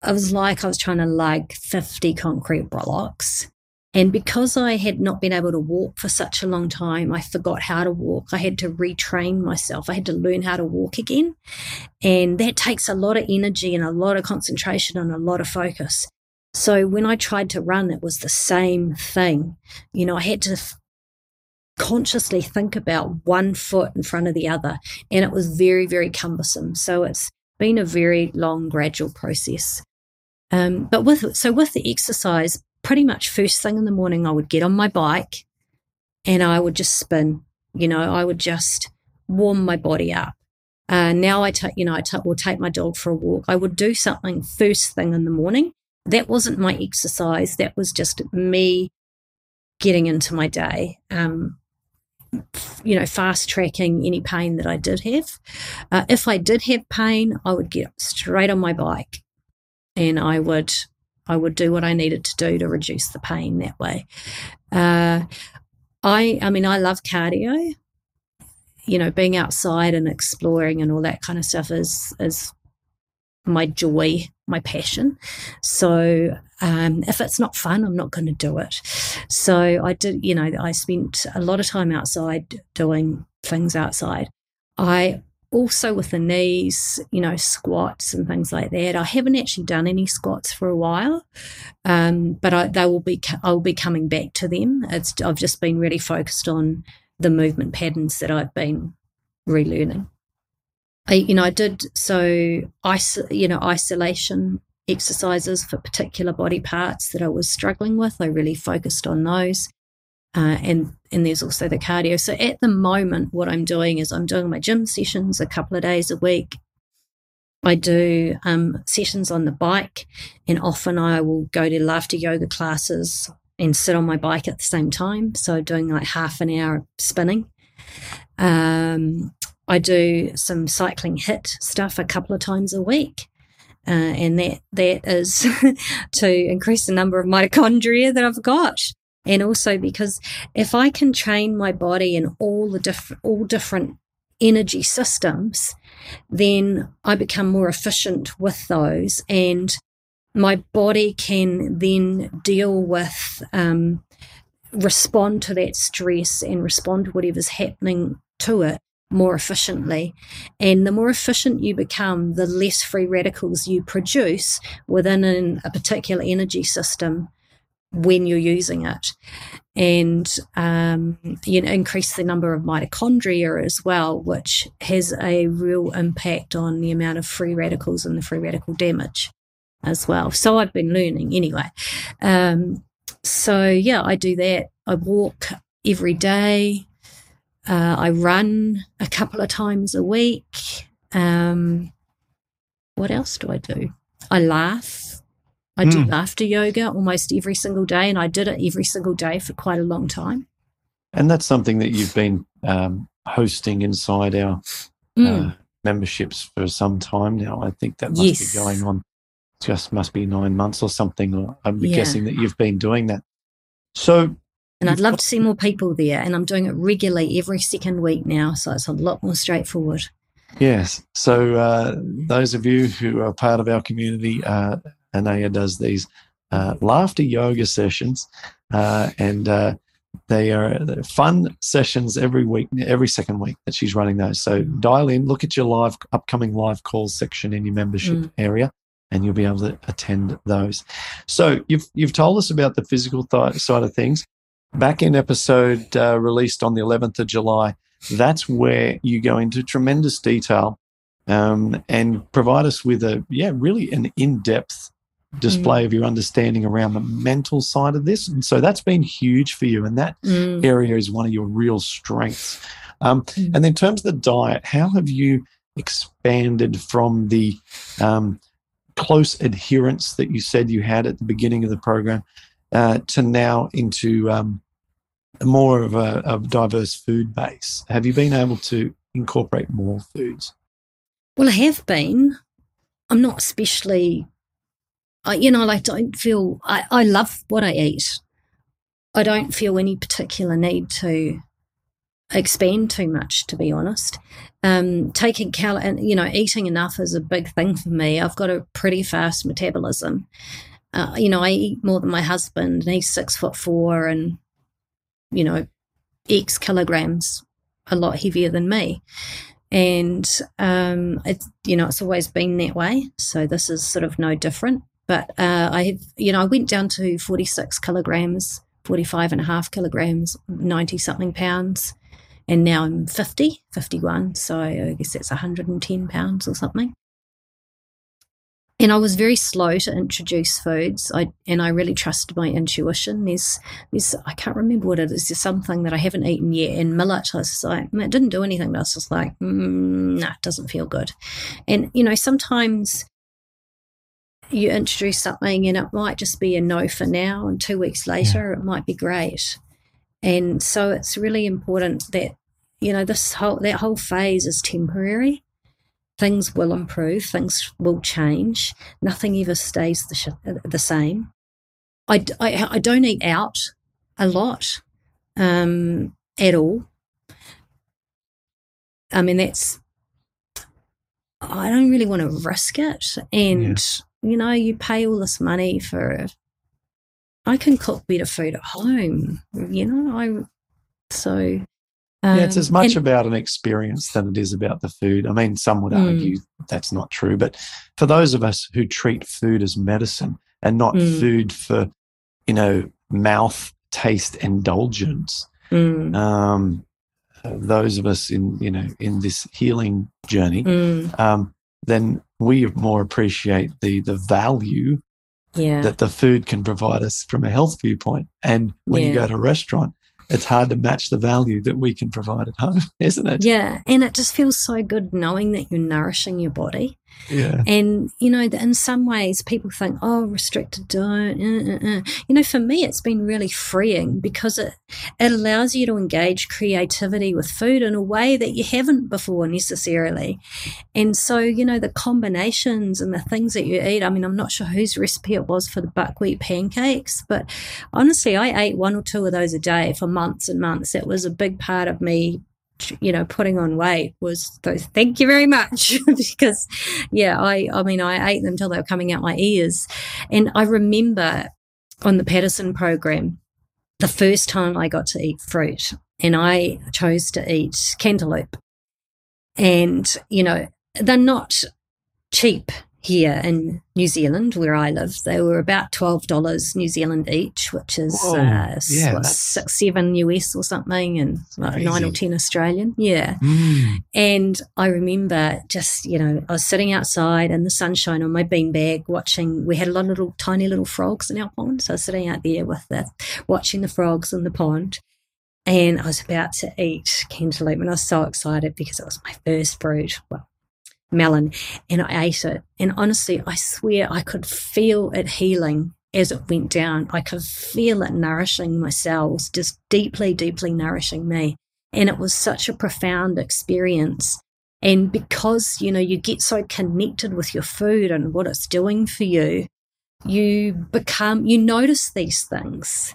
I was like I was trying to lug fifty concrete blocks, and because I had not been able to walk for such a long time, I forgot how to walk. I had to retrain myself. I had to learn how to walk again, and that takes a lot of energy and a lot of concentration and a lot of focus. So when I tried to run, it was the same thing. You know, I had to consciously think about one foot in front of the other, and it was very, very cumbersome. So it's been a very long, gradual process. Um, but with so with the exercise, pretty much first thing in the morning, I would get on my bike, and I would just spin. You know, I would just warm my body up. Uh, now I take, you know, I will take my dog for a walk. I would do something first thing in the morning. That wasn't my exercise. That was just me getting into my day. Um, you know, fast tracking any pain that I did have. Uh, if I did have pain, I would get straight on my bike, and I would I would do what I needed to do to reduce the pain that way. Uh, I I mean, I love cardio. You know, being outside and exploring and all that kind of stuff is is my joy, my passion. So um, if it's not fun, I'm not going to do it. So I did, you know, I spent a lot of time outside doing things outside. I also with the knees, you know, squats and things like that. I haven't actually done any squats for a while, um, but I, they will be. I will be coming back to them. It's I've just been really focused on the movement patterns that I've been relearning. I, you know, I did so. Iso- you know, isolation exercises for particular body parts that I was struggling with. I really focused on those. Uh, and and there's also the cardio. So at the moment, what I'm doing is I'm doing my gym sessions a couple of days a week. I do um, sessions on the bike, and often I will go to laughter yoga classes and sit on my bike at the same time. So doing like half an hour spinning. Um, I do some cycling HIIT stuff a couple of times a week. Uh, and that that is to increase the number of mitochondria that I've got, and also because if I can train my body in all the different all different energy systems, then I become more efficient with those, and my body can then deal with um, respond to that stress and respond to whatever's happening to it more efficiently. And the more efficient you become, the less free radicals you produce within an, a particular energy system when you're using it. And um, you know, increase the number of mitochondria as well, which has a real impact on the amount of free radicals and the free radical damage as well. So I've been learning anyway. Um, so yeah, I do that. I walk every day. Uh, I run a couple of times a week. Um, what else do I do? I laugh. I do Mm. laughter yoga almost every single day, and I did it every single day for quite a long time. And that's something that you've been um, hosting inside our Mm. uh, memberships for some time now. I think that must Yes. be going on just must be nine months or something. I'm Yeah. guessing that you've been doing that. So and I'd love to see more people there, and I'm doing it regularly every second week now, so it's a lot more straightforward. Yes. So uh, those of you who are part of our community, uh, Anaya does these uh, laughter yoga sessions, uh, and uh, they are fun sessions every week, every second week that she's running those. So dial in, look at your live upcoming live calls section in your membership Mm. area. And you'll be able to attend those. So you've you've told us about the physical th- side of things. Back in episode uh, released on the 11th of July, that's where you go into tremendous detail um, and provide us with a yeah really an in-depth display of your understanding around the mental side of this and so that's been huge for you and that Mm. area is one of your real strengths um, Mm. and in terms of the diet how have you expanded from the um, close adherence that you said you had at the beginning of the program uh, to now into um, more of a, a diverse food base? Have you been able to incorporate more foods? Well, I have been. I'm not especially, I, you know, I don't feel, I, I love what I eat. I don't feel any particular need to expand too much, to be honest. Um, taking cal and you know, eating enough is a big thing for me. I've got a pretty fast metabolism. Uh, you know, I eat more than my husband, and he's six foot four, and you know, X kilograms, a lot heavier than me. And um, it's you know, it's always been that way. So this is sort of no different. But uh, I have, you know, I went down to forty six kilograms 45 and a half kilograms, 90 something pounds. And now I'm 50, 51. So I guess that's 110 pounds or something. And I was very slow to introduce foods. I and I really trusted my intuition. There's, there's I can't remember what it is. There's something that I haven't eaten yet. And millet, I was like, it didn't do anything. But I was just like, mm, nah, it doesn't feel good. And you know, sometimes you introduce something and it might just be a no for now and two weeks later yeah. it might be great and so it's really important that you know this whole that whole phase is temporary things will improve things will change nothing ever stays the, sh- the same I, I, I don't eat out a lot um, at all i mean that's I don't really want to risk it. And yeah you know, you pay all this money for. I can cook better food at home. You know, I so. Um, yeah, it's as um, much and, about an experience than it is about the food. I mean, some would mm. argue that's not true, but for those of us who treat food as medicine and not mm. food for, you know, mouth taste indulgence, mm. um, those of us in you know in this healing journey, mm. um, then we more appreciate the the value yeah. that the food can provide us from a health viewpoint. And when yeah. you go to a restaurant, it's hard to match the value that we can provide at home, isn't it? Yeah. And it just feels so good knowing that you're nourishing your body. Yeah. And, you know, in some ways people think, oh, restricted diet. Uh, uh, uh. You know, for me, it's been really freeing because it, it allows you to engage creativity with food in a way that you haven't before necessarily. And so, you know, the combinations and the things that you eat, I mean, I'm not sure whose recipe it was for the buckwheat pancakes, but honestly, I ate one or two of those a day for months and months. It was a big part of me you know putting on weight was those thank you very much. Because yeah i i mean i ate them till they were coming out my ears. And i remember on the paddison program the first time i got to eat fruit and i chose to eat cantaloupe. And you know they're not cheap here in New Zealand, where I live, they were about twelve dollars New Zealand each, which is uh, yeah, what, six, seven US or something, and like nine or ten Australian. Yeah, mm. and I remember just you know I was sitting outside in the sunshine on my beanbag watching. We had a lot of little tiny little frogs in our pond, so I was sitting out there with the watching the frogs in the pond. And I was about to eat cantaloupe, and I was so excited because it was my first fruit. Well, melon and I ate it. And honestly, I swear I could feel it healing as it went down. I could feel it nourishing my cells, just deeply, deeply nourishing me. And it was such a profound experience. And because, you know, you get so connected with your food and what it's doing for you, you become, you notice these things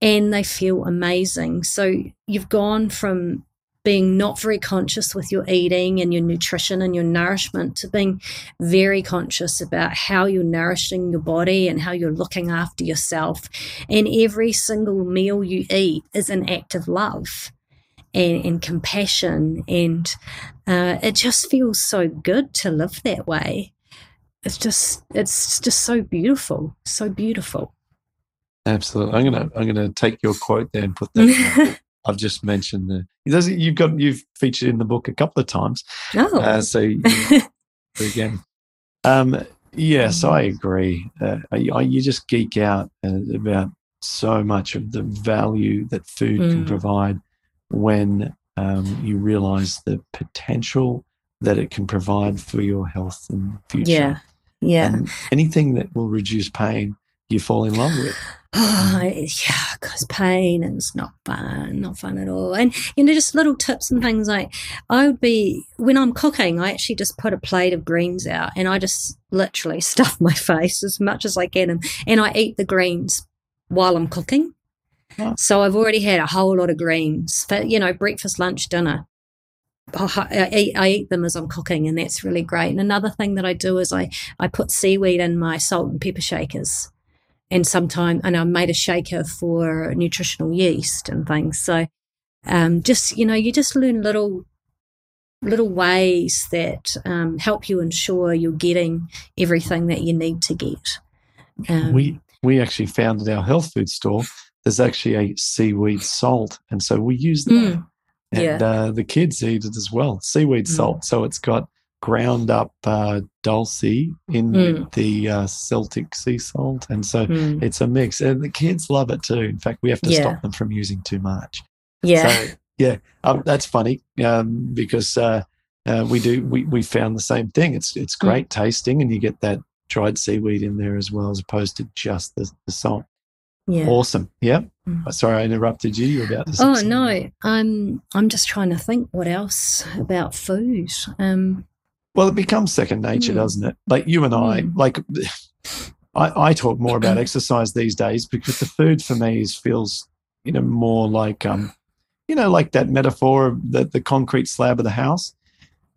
and they feel amazing. So you've gone from being not very conscious with your eating and your nutrition and your nourishment to being very conscious about how you're nourishing your body and how you're looking after yourself. And every single meal you eat is an act of love and, and compassion. And uh, it just feels so good to live that way. It's just, it's just so beautiful, so beautiful. Absolutely. I'm gonna I'm gonna take your quote there and put that I've just mentioned the you've got you've featured in the book a couple of times. Oh, uh, so again, um, yes, I agree. Uh, I, you just geek out uh, about so much of the value that food mm. can provide when um, you realize the potential that it can provide for your health and future. Yeah, yeah. And anything that will reduce pain you fall in love with? Oh, yeah, because pain is not fun, not fun at all. And, you know, just little tips and things like I would be, when I'm cooking, I actually just put a plate of greens out and I just literally stuff my face as much as I can and, and I eat the greens while I'm cooking. Oh. So I've already had a whole lot of greens for, you know, breakfast, lunch, dinner. I eat, I eat them as I'm cooking, and that's really great. And another thing that I do is I, I put seaweed in my salt and pepper shakers and sometimes and I made a shaker for nutritional yeast and things. So um, just you know, you just learn little little ways that um, help you ensure you're getting everything that you need to get. Um, we we actually found at our health food store there's actually a seaweed salt, and so we use that, Mm, and yeah. uh, the kids eat it as well. Seaweed Mm. salt, so it's got ground up uh, dulse in Mm. the uh, Celtic sea salt, and so mm, it's a mix, and the kids love it too. In fact, we have to Yeah. stop them from using too much. yeah, So, yeah, um, that's funny um, because uh, uh, we do we, we found the same thing. It's it's Mm. great tasting, and you get that dried seaweed in there as well, as opposed to just the, the salt. yeah. Awesome. Yeah. Mm. Sorry, I interrupted you. You're about to. say Oh no, I'm I'm just trying to think what else about food. Um, Well, it becomes second nature, Mm. doesn't it? Like you and I, Mm. like I, I talk more about exercise these days because the food for me is feels, you know, more like um, you know, like that metaphor of the the concrete slab of the house.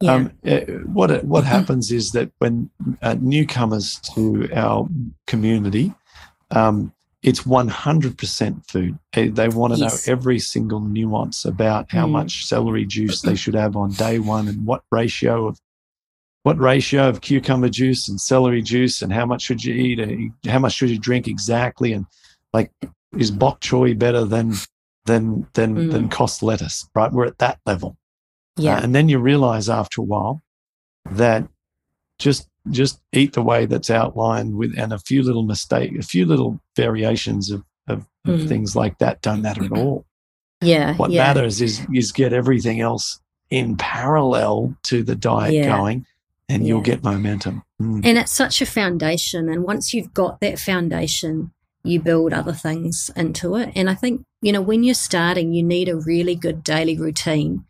yeah, Um, eh, what it- what happens is that when uh, newcomers to our community, um, it's one hundred percent food. They, they want to Yes. know every single nuance about how Mm. much celery juice they should have on day one and what ratio of what ratio of cucumber juice and celery juice and how much should you eat and how much should you drink exactly and like is bok choy better than than than Mm. than cos lettuce right we're at that level yeah, uh, and then you realize after a while that just just eat the way that's outlined with and a few little mistake, a few little variations of, of, of Mhm. things like that don't matter at all. yeah. What yeah. matters is is get everything else in parallel to the diet Yeah. going and you'll Yeah. get momentum. Mm. And it's such a foundation. And once you've got that foundation, you build other things into it. And I think, you know, when you're starting, you need a really good daily routine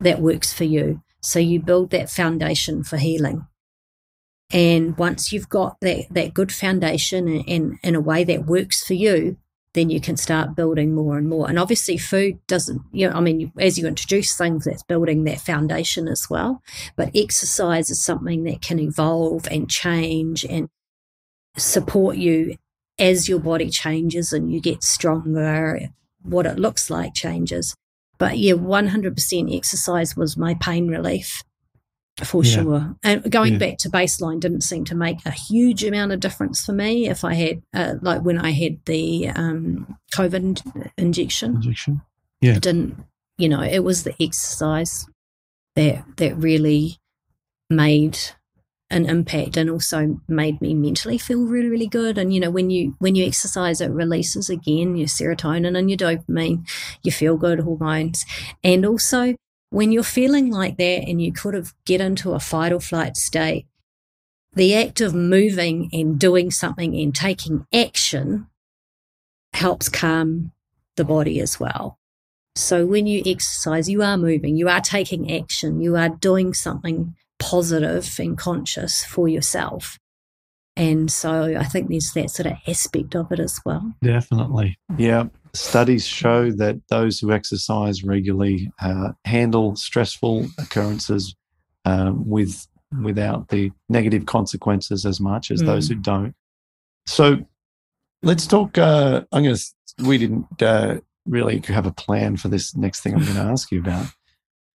that works for you. So you build that foundation for healing. And once you've got that, that good foundation in, in a way that works for you, then you can start building more and more. And obviously, food doesn't, you know, I mean, as you introduce things, that's building that foundation as well. But exercise is something that can evolve and change and support you as your body changes and you get stronger. What it looks like changes. But yeah, 100% exercise was my pain relief for Yeah. sure. And going Yeah. back to baseline didn't seem to make a huge amount of difference for me if I had, uh, like when I had the um, COVID in- injection Injection. it didn't you know it was the exercise that that really made an impact and also made me mentally feel really really good and you know when you when you exercise it releases again your serotonin and your dopamine your feel good hormones and also when you're feeling like that and you could have get into a fight or flight state the act of moving and doing something and taking action helps calm the body as well so when you exercise, you are moving, you are taking action, you are doing something positive and conscious for yourself. And so I think there's that sort of aspect of it as well. Definitely. Yeah. Studies show that those who exercise regularly uh, handle stressful occurrences um, with without the negative consequences as much as those who don't. So let's talk. Uh, I'm going to. We didn't uh, really have a plan for this next thing I'm going to ask you about,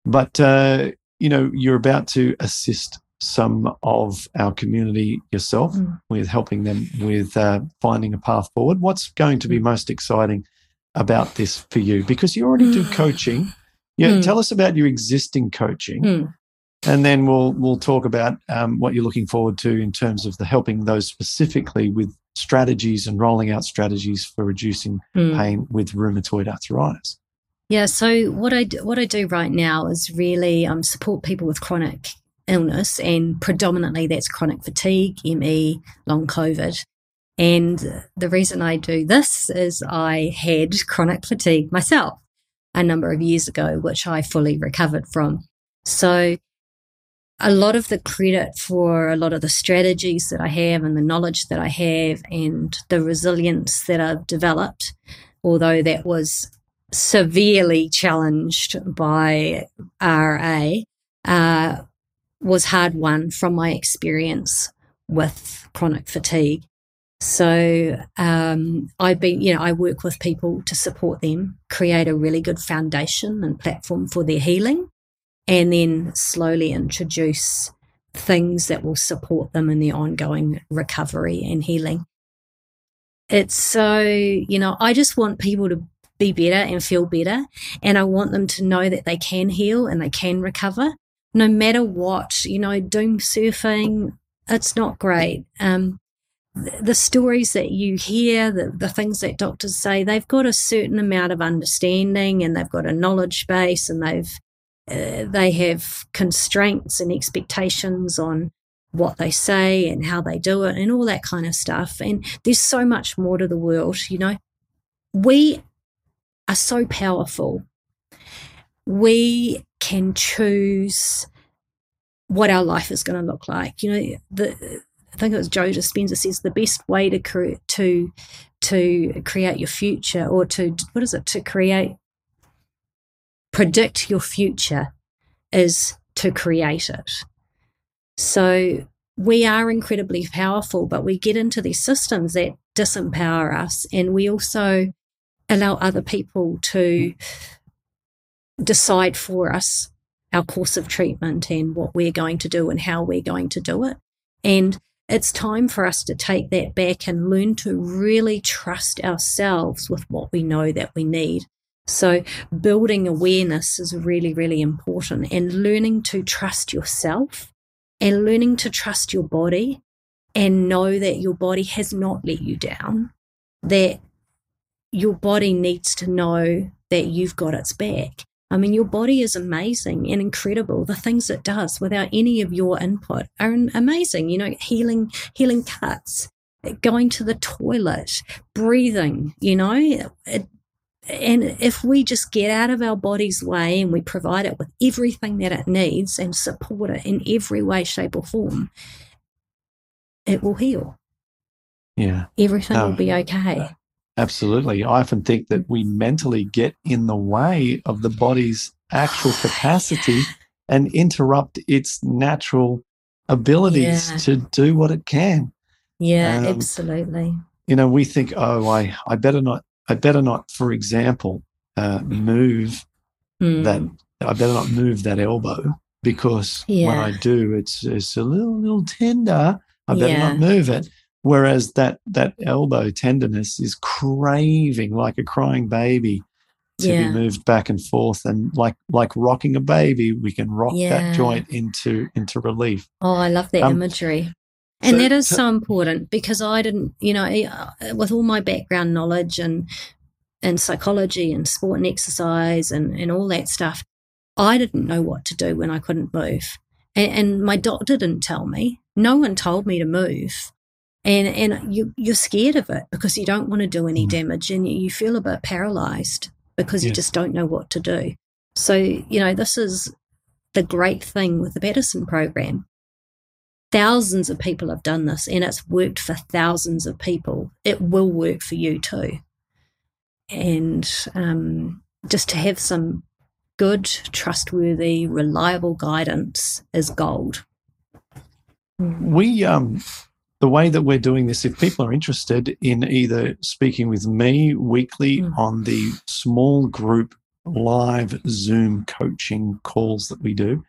but uh, you know, you're about to assist some of our community yourself Mm. with helping them with uh, finding a path forward. What's going to be most exciting about this for you? Because you already do coaching. Yeah, Mm. tell us about your existing coaching, Mm. and then we'll we'll talk about um, what you're looking forward to in terms of the helping those specifically with strategies and rolling out strategies for reducing Mm. pain with rheumatoid arthritis. Yeah. So what I do, what I do right now is really um, support people with chronic illness, and predominantly that's chronic fatigue, ME, long COVID. And the reason I do this is I had chronic fatigue myself a number of years ago, which I fully recovered from. So a lot of the credit for a lot of the strategies that I have and the knowledge that I have and the resilience that I've developed, although that was severely challenged by RA, uh, was hard won from my experience with chronic fatigue. So um, I've been, you know, I work with people to support them, create a really good foundation and platform for their healing, and then slowly introduce things that will support them in their ongoing recovery and healing. It's so, you know, I just want people to be better and feel better. And I want them to know that they can heal and they can recover no matter what. You know, doom surfing, it's not great. Um, the stories that you hear, the, the things that doctors say, they've got a certain amount of understanding and they've got a knowledge base and they've uh, they have constraints and expectations on what they say and how they do it and all that kind of stuff. And there's so much more to the world, you know. We are so powerful. We can choose what our life is going to look like. You know, the I think it was Joe Dispenza says the best way to create to to create your future or to what is it to create predict your future is to create it. So we are incredibly powerful, but we get into these systems that disempower us, and we also allow other people to decide for us our course of treatment and what we're going to do and how we're going to do it. And it's time for us to take that back and learn to really trust ourselves with what we know that we need. So, building awareness is really, really important and learning to trust yourself and learning to trust your body and know that your body has not let you down, that your body needs to know that you've got its back. I mean, your body is amazing and incredible. The things it does without any of your input are amazing. You know, healing, healing cuts, going to the toilet, breathing, you know, it, and if we just get out of our body's way and we provide it with everything that it needs and support it in every way, shape, or form, it will heal. Yeah. Everything will um, be okay. Absolutely. I often think that we mentally get in the way of the body's actual capacity and interrupt its natural abilities Yeah. to do what it can. Yeah, Um, absolutely. You know, we think, oh, I, I better not, I better not, for example, uh, move Mm. that, I better not move that elbow because when I do, it's, it's a little, little tender. I better Yeah. not move it. Whereas that, that elbow tenderness is craving like a crying baby to Yeah. be moved back and forth and like like rocking a baby we can rock Yeah. that joint into into relief Oh, I love that Um, imagery. And so- that is so- important because I didn't, you know, uh, with all my background knowledge and and psychology and sport and exercise and, and all that stuff, I didn't know what to do when I couldn't move. And, and my doctor didn't tell me. No one told me to move. And and you you're scared of it because you don't want to do any Mm. damage and you, feel a bit paralyzed because you just don't know what to do. So, you know, this is the great thing with the Paddison program thousands of people have done this and it's worked for thousands of people. It will work for you too. And um, just to have some good, trustworthy, reliable guidance is gold. we um the way that we're doing this if people are interested in either speaking with me weekly Mm. on the small group live zoom coaching calls that we do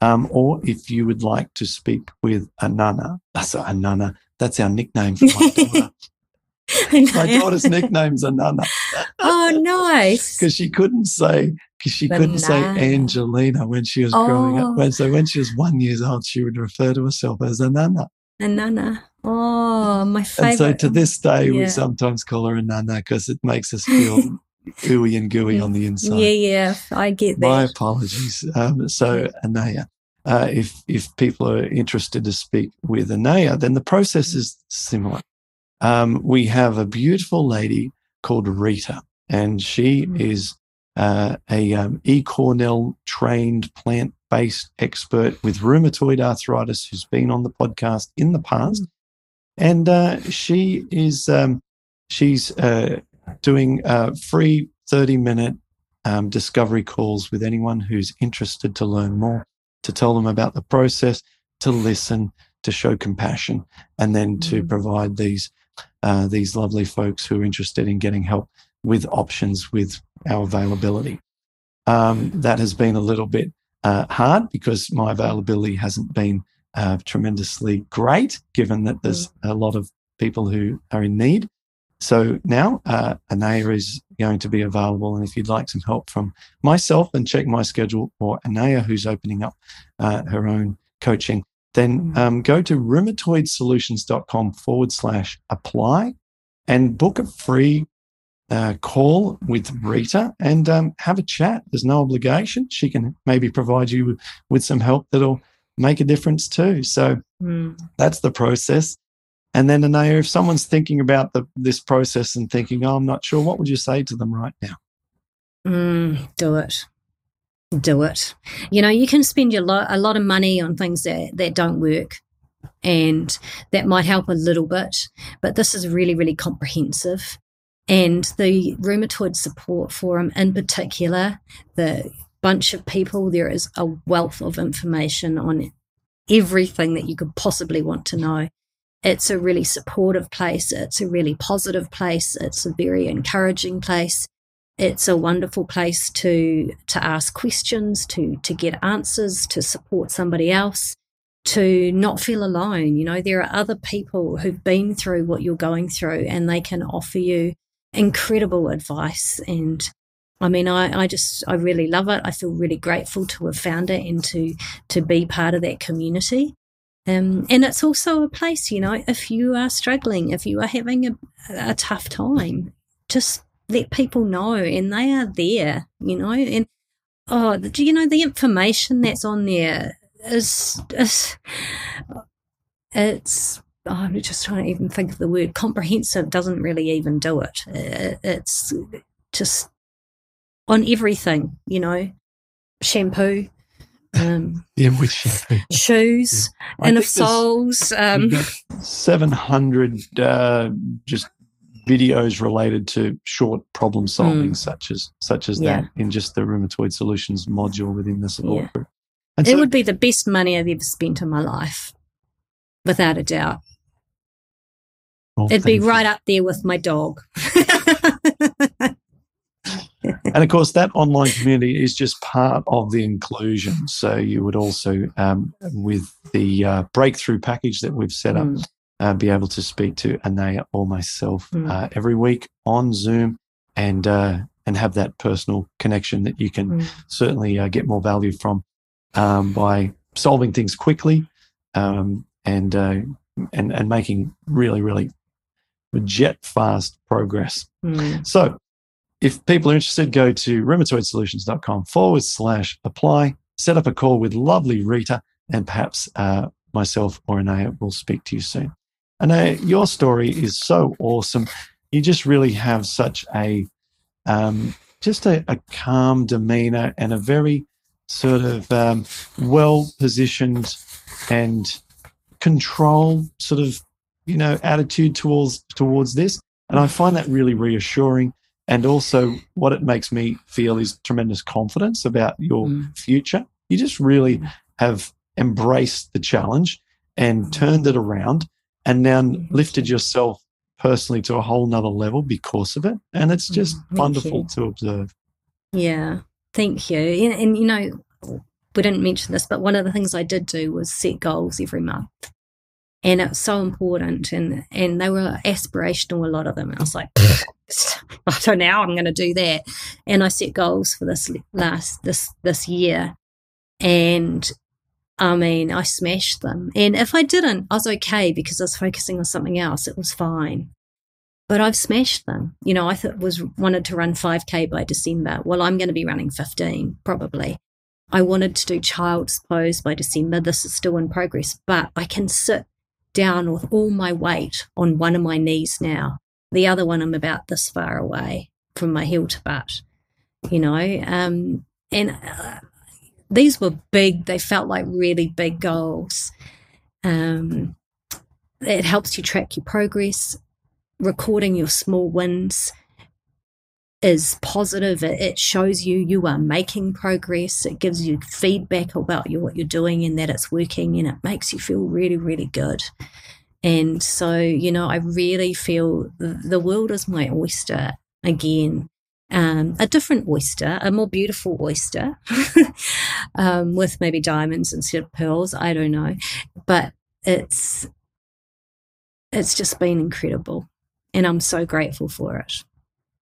um, or if you would like to speak with anana that's anana that's our nickname for my daughter my daughter's nickname's anana oh, nice. because she couldn't say because she couldn't say Angelina when she was growing Oh. up. When, so when she was one years old, she would refer to herself as Anana. Anana. Oh, my favorite. And so to this day, we sometimes call her a nana because it makes us feel ooey and gooey on the inside. Yeah, yeah, I get that. My apologies. Um, so Anaya, uh, if if people are interested to speak with Anaya, then the process is similar. um, we have a beautiful lady called Rita, and she Mm. is uh, a um, E. Cornell trained plant based expert with rheumatoid arthritis who's been on the podcast in the past, and uh, she is um, she's uh, doing uh, free thirty minute um, discovery calls with anyone who's interested to learn more, to tell them about the process, to listen, to show compassion, and then to Mm. provide these uh, these lovely folks who are interested in getting help with options with our availability. Um, that has been a little bit uh, hard because my availability hasn't been uh, tremendously great, given that there's a lot of people who are in need. So now uh, Anaya is going to be available. And if you'd like some help from myself and check my schedule or Anaya, who's opening up uh, her own coaching, then Mm. um, go to rheumatoidsolutions.com forward slash apply and book a free uh, call with Rita and um, have a chat. There's no obligation. She can maybe provide you with some help that'll make a difference too. So Mm. that's the process. And then, Anaya, if someone's thinking about the, this process and thinking, oh, I'm not sure, what would you say to them right now? Mm, do it. Do it. You know, you can spend your lo- a lot of money on things that, that don't work and that might help a little bit, but this is really, really comprehensive. And the Rheumatoid Support Forum, in particular, the bunch of people, there is a wealth of information on everything that you could possibly want to know. It's a really supportive place. It's a really positive place. It's a very encouraging place it's a wonderful place to to ask questions to to get answers to support somebody else to not feel alone you know there are other people who've been through what you're going through and they can offer you incredible advice and I mean, I, I just, I really love it. I feel really grateful to have found it and to, to be part of that community. Um, and it's also a place, you know, if you are struggling, if you are having a, a tough time, just let people know and they are there, you know, and oh, do you know the information that's on there is, is it's, oh, I'm just trying to even think of the word comprehensive doesn't really even do it. Uh, It's just on everything, you know, shampoo, um, Yeah, with shampoo. shoes, inner think there's- soles. Um, 700 uh, just videos related to short problem solving, Mm. such as such as Yeah. that, in just the rheumatoid solutions module within the support Yeah. group. And it so- would be the best money I've ever spent in my life, without a doubt. well, It'd be you. right up there with my dog. And of course, that online community is just part of the inclusion. So you would also, um, with the uh, breakthrough package that we've set up, Mm. uh, be able to speak to Anaya or myself Mm. uh, every week on Zoom and uh, and have that personal connection that you can Mm. certainly uh, get more value from um, by solving things quickly um, and uh, and and making really really jet fast progress. Mm. So, if people are interested, go to rheumatoidsolutions.com forward slash apply, set up a call with lovely Rita, and perhaps uh, myself or Anaya will speak to you soon. Anaya, your story is so awesome. You just really have such a, um, just a, a calm demeanor and a very sort of um, well positioned and controlled sort of, you know, attitude towards towards this. And I find that really reassuring. And also, what it makes me feel is tremendous confidence about your Mm. future. You just really have embraced the challenge and turned it around and now lifted yourself personally to a whole nother level because of it. And it's just Mm, thank wonderful you. to observe. Yeah, thank you. And, and you know, we didn't mention this, but one of the things I did do was set goals every month. And it's so important, and and they were aspirational. A lot of them. I was like, so now I'm going to do that, and I set goals for this last this this year, and I mean I smashed them. And if I didn't, I was okay because I was focusing on something else. It was fine but I've smashed them. You know, I thought was wanted to run 5k by December. Well, I'm going to be running 15 probably. I wanted to do child's pose by December. This is still in progress, but I can sit down with all my weight on one of my knees now. The other one, I'm about this far away from my heel to butt, you know. Um, and uh, these were big, they felt like really big goals. Um, it helps you track your progress, recording your small wins is positive. It, it, shows you you are making progress. It gives you feedback about you, what you're doing and that it's working, and it makes you feel really, really good. And so, you know, I really feel the, world is my oyster again. Um, a different oyster, a more beautiful oyster, um, with maybe diamonds instead of pearls. I don't know, but it's it's just been incredible, and I'm so grateful for it.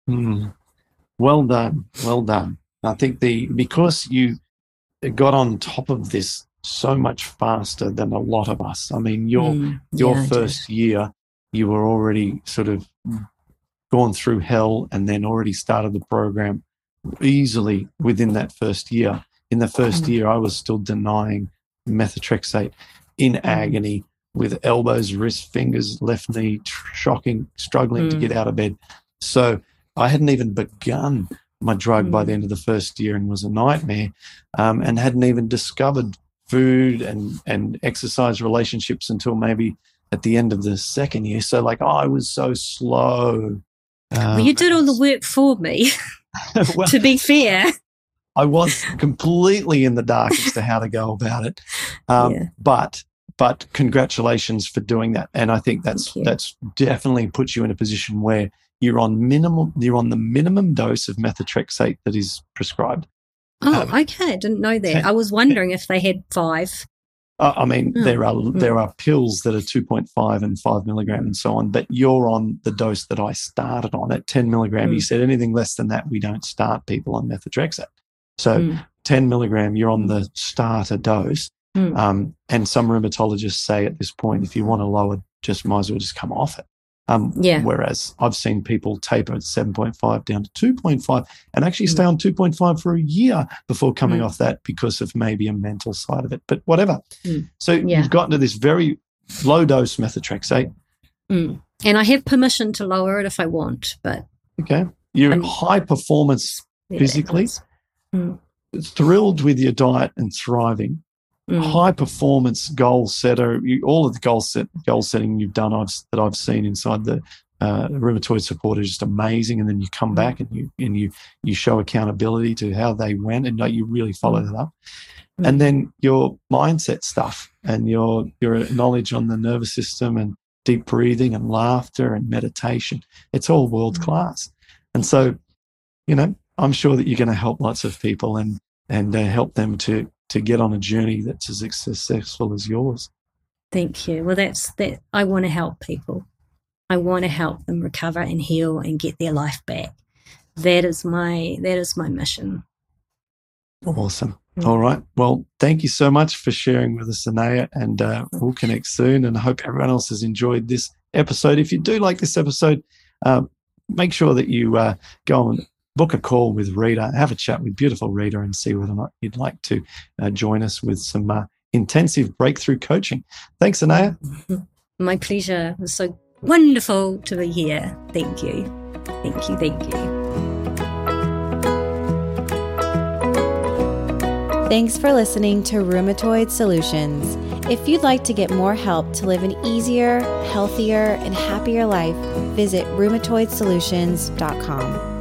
Mm. Well done. Well done. I think the because you got on top of this so much faster than a lot of us. I mean, your mm, your yeah, first year, you were already sort of gone through hell and then already started the program easily within that first year. In the first mm. year, I was still denying methotrexate in mm. agony with elbows, wrists, fingers, left knee, shocking, struggling to get mm. out of bed. So I hadn't even begun my drug by the end of the first year and was a nightmare, um, and hadn't even discovered food and and exercise relationships until maybe at the end of the second year. So like, oh, I was so slow. well, you did all the work for me. well, to be fair, I was completely in the dark as to how to go about it. Um, yeah. But but congratulations for doing that, and I think that's that's definitely puts you in a position where you're on minimum you're on the minimum dose of methotrexate that is prescribed. Oh, um, okay. I didn't know that. I was wondering if they had five. Uh, I mean, oh. there are mm. there are pills that are 2.5 and 5 milligram and so on, but you're on the dose that I started on at 10 milligram. Mm. You said anything less than that, we don't start people on methotrexate. So mm. 10 milligram, you're on the starter dose. Mm. Um, and some rheumatologists say at this point, if you want to lower, just might as well just come off it. Um, yeah. Whereas I've seen people taper at 7.5 down to 2.5 and actually mm. stay on 2.5 for a year before coming mm. off that because of maybe a mental side of it, but whatever. Mm. So yeah. you've gotten to this very low dose methotrexate. Mm. And I have permission to lower it if I want, but. Okay. You're I'm, high performance physically, mm. thrilled with your diet and thriving. Mm. high performance goal setter. You, all of the goal set goal setting you've done, I've that I've seen inside the uh, rheumatoid support is just amazing. And then you come mm. back and you and you you show accountability to how they went, and like, you really follow mm. that up. Mm. And then your mindset stuff and your your knowledge on the nervous system and deep breathing and laughter and meditation. It's all world mm. class. And so, you know, I'm sure that you're going to help lots of people and and uh, help them to to get on a journey that's as successful as yours. Thank you. Well, that's that. I want to help people. I want to help them recover and heal and get their life back. That is my that is my mission. Awesome. Mm. All right. Well, thank you so much for sharing with us, Anaya, and uh, we'll connect soon. And I hope everyone else has enjoyed this episode. If you do like this episode, uh, make sure that you uh, go and book a call with Rita, have a chat with beautiful Rita, and see whether or not you'd like to uh, join us with some uh, intensive breakthrough coaching. Thanks, Anaya. My pleasure. It was so wonderful to be here. Thank you. Thank you. Thank you. Thanks for listening to Rheumatoid Solutions. If you'd like to get more help to live an easier, healthier, and happier life, visit rheumatoidsolutions.com.